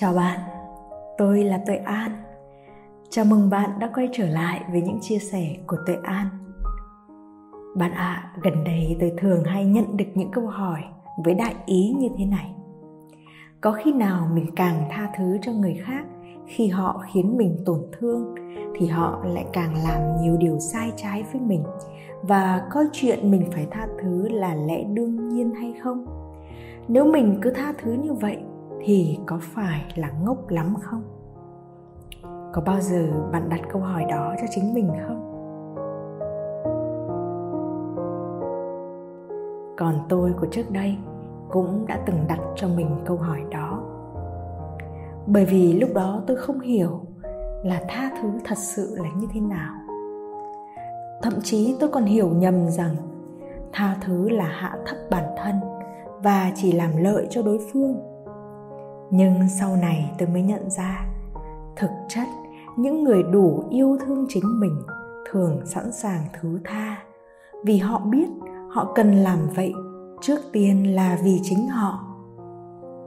Chào bạn, tôi là Tuệ An. Chào mừng bạn đã quay trở lại với những chia sẻ của Tuệ An. Bạn ạ, à, gần đây tôi thường hay nhận được những câu hỏi với đại ý như thế này. Có khi nào mình càng tha thứ cho người khác khi họ khiến mình tổn thương thì họ lại càng làm nhiều điều sai trái với mình và coi chuyện mình phải tha thứ là lẽ đương nhiên hay không? Nếu mình cứ tha thứ như vậy thì có phải là ngốc lắm không? Có bao giờ bạn đặt câu hỏi đó cho chính mình không? Còn tôi của trước đây cũng đã từng đặt cho mình câu hỏi đó. Bởi vì lúc đó tôi không hiểu là tha thứ thật sự là như thế nào. Thậm chí tôi còn hiểu nhầm rằng tha thứ là hạ thấp bản thân và chỉ làm lợi cho đối phương nhưng sau này tôi mới nhận ra, thực chất những người đủ yêu thương chính mình thường sẵn sàng thứ tha. Vì họ biết họ cần làm vậy trước tiên là vì chính họ.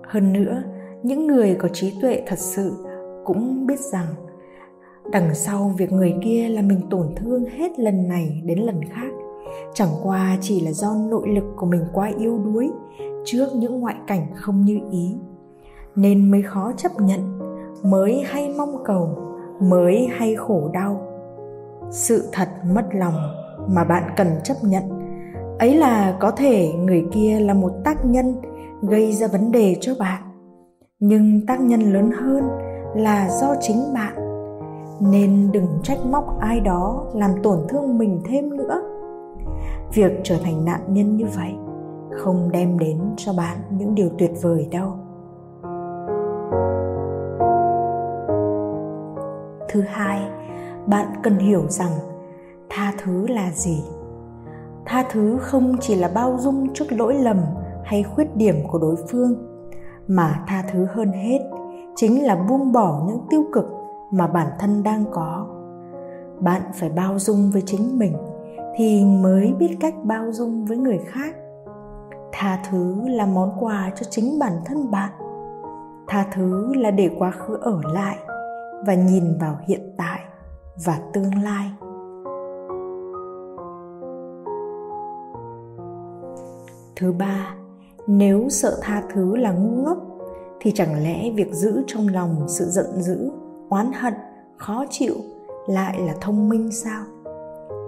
Hơn nữa, những người có trí tuệ thật sự cũng biết rằng đằng sau việc người kia là mình tổn thương hết lần này đến lần khác, chẳng qua chỉ là do nội lực của mình quá yếu đuối trước những ngoại cảnh không như ý nên mới khó chấp nhận, mới hay mong cầu, mới hay khổ đau. Sự thật mất lòng mà bạn cần chấp nhận. Ấy là có thể người kia là một tác nhân gây ra vấn đề cho bạn. Nhưng tác nhân lớn hơn là do chính bạn. Nên đừng trách móc ai đó làm tổn thương mình thêm nữa. Việc trở thành nạn nhân như vậy không đem đến cho bạn những điều tuyệt vời đâu. Thứ hai, bạn cần hiểu rằng tha thứ là gì. Tha thứ không chỉ là bao dung trước lỗi lầm hay khuyết điểm của đối phương, mà tha thứ hơn hết chính là buông bỏ những tiêu cực mà bản thân đang có. Bạn phải bao dung với chính mình thì mới biết cách bao dung với người khác. Tha thứ là món quà cho chính bản thân bạn. Tha thứ là để quá khứ ở lại và nhìn vào hiện tại và tương lai. Thứ ba, nếu sợ tha thứ là ngu ngốc, thì chẳng lẽ việc giữ trong lòng sự giận dữ, oán hận, khó chịu lại là thông minh sao?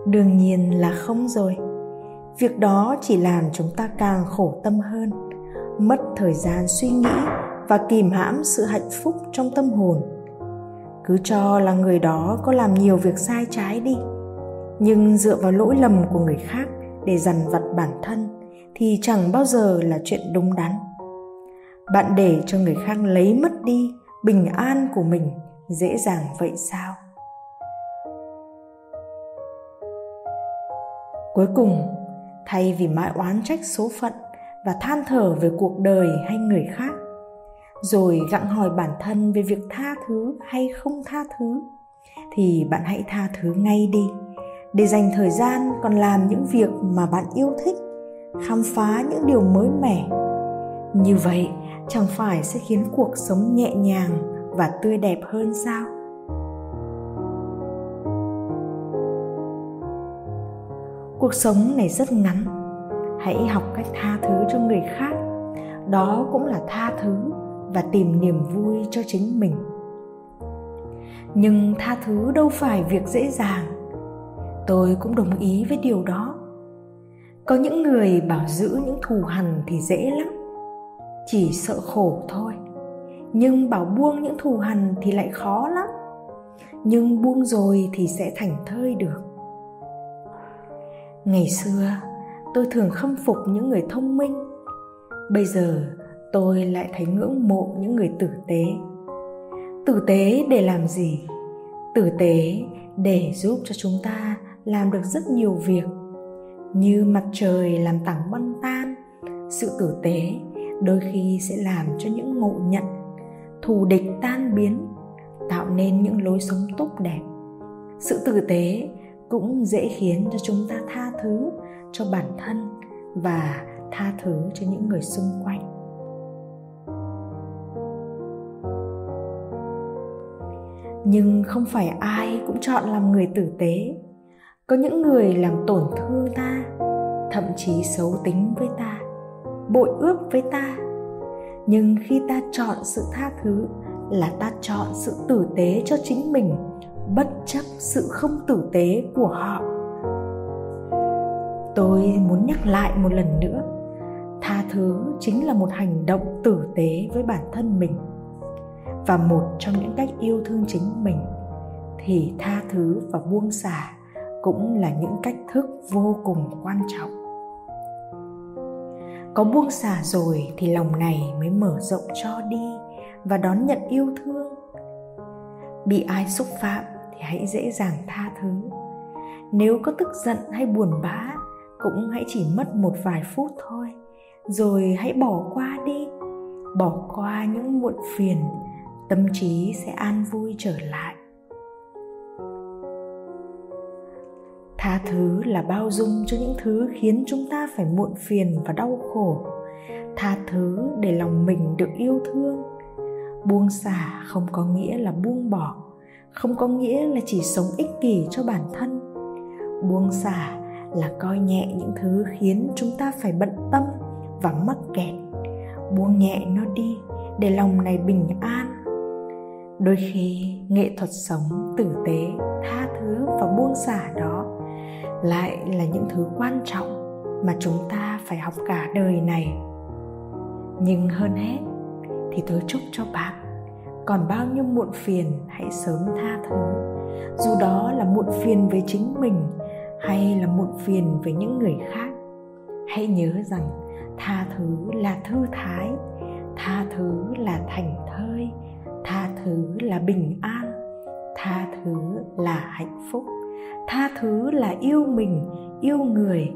Đương nhiên là không rồi. Việc đó chỉ làm chúng ta càng khổ tâm hơn, mất thời gian suy nghĩ và kìm hãm sự hạnh phúc trong tâm hồn cứ cho là người đó có làm nhiều việc sai trái đi. Nhưng dựa vào lỗi lầm của người khác để dằn vặt bản thân thì chẳng bao giờ là chuyện đúng đắn. Bạn để cho người khác lấy mất đi bình an của mình dễ dàng vậy sao? Cuối cùng, thay vì mãi oán trách số phận và than thở về cuộc đời hay người khác rồi gặng hỏi bản thân về việc tha thứ hay không tha thứ, thì bạn hãy tha thứ ngay đi. Để dành thời gian còn làm những việc mà bạn yêu thích, khám phá những điều mới mẻ. Như vậy, chẳng phải sẽ khiến cuộc sống nhẹ nhàng và tươi đẹp hơn sao? Cuộc sống này rất ngắn. Hãy học cách tha thứ cho người khác. Đó cũng là tha thứ và tìm niềm vui cho chính mình. Nhưng tha thứ đâu phải việc dễ dàng. Tôi cũng đồng ý với điều đó. Có những người bảo giữ những thù hằn thì dễ lắm. Chỉ sợ khổ thôi. Nhưng bảo buông những thù hằn thì lại khó lắm. Nhưng buông rồi thì sẽ thành thơi được. Ngày xưa, tôi thường khâm phục những người thông minh. Bây giờ tôi lại thấy ngưỡng mộ những người tử tế. Tử tế để làm gì? Tử tế để giúp cho chúng ta làm được rất nhiều việc. Như mặt trời làm tảng băng tan, sự tử tế đôi khi sẽ làm cho những ngộ nhận, thù địch tan biến, tạo nên những lối sống tốt đẹp. Sự tử tế cũng dễ khiến cho chúng ta tha thứ cho bản thân và tha thứ cho những người xung quanh. Nhưng không phải ai cũng chọn làm người tử tế. Có những người làm tổn thương ta, thậm chí xấu tính với ta, bội ước với ta. Nhưng khi ta chọn sự tha thứ là ta chọn sự tử tế cho chính mình, bất chấp sự không tử tế của họ. Tôi muốn nhắc lại một lần nữa, tha thứ chính là một hành động tử tế với bản thân mình và một trong những cách yêu thương chính mình, thì tha thứ và buông xả cũng là những cách thức vô cùng quan trọng. Có buông xả rồi thì lòng này mới mở rộng cho đi và đón nhận yêu thương. Bị ai xúc phạm thì hãy dễ dàng tha thứ. Nếu có tức giận hay buồn bã, cũng hãy chỉ mất một vài phút thôi, rồi hãy bỏ qua đi, bỏ qua những muộn phiền tâm trí sẽ an vui trở lại. Tha thứ là bao dung cho những thứ khiến chúng ta phải muộn phiền và đau khổ. Tha thứ để lòng mình được yêu thương. Buông xả không có nghĩa là buông bỏ, không có nghĩa là chỉ sống ích kỷ cho bản thân. Buông xả là coi nhẹ những thứ khiến chúng ta phải bận tâm và mắc kẹt. Buông nhẹ nó đi, để lòng này bình an đôi khi, nghệ thuật sống, tử tế, tha thứ và buông xả đó lại là những thứ quan trọng mà chúng ta phải học cả đời này. Nhưng hơn hết, thì tôi chúc cho bạn, còn bao nhiêu muộn phiền hãy sớm tha thứ. Dù đó là muộn phiền với chính mình hay là muộn phiền với những người khác, hãy nhớ rằng tha thứ là thư thái, tha thứ là thành thơi thứ là bình an, tha thứ là hạnh phúc. Tha thứ là yêu mình, yêu người.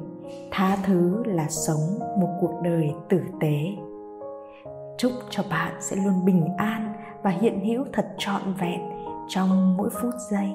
Tha thứ là sống một cuộc đời tử tế. Chúc cho bạn sẽ luôn bình an và hiện hữu thật trọn vẹn trong mỗi phút giây.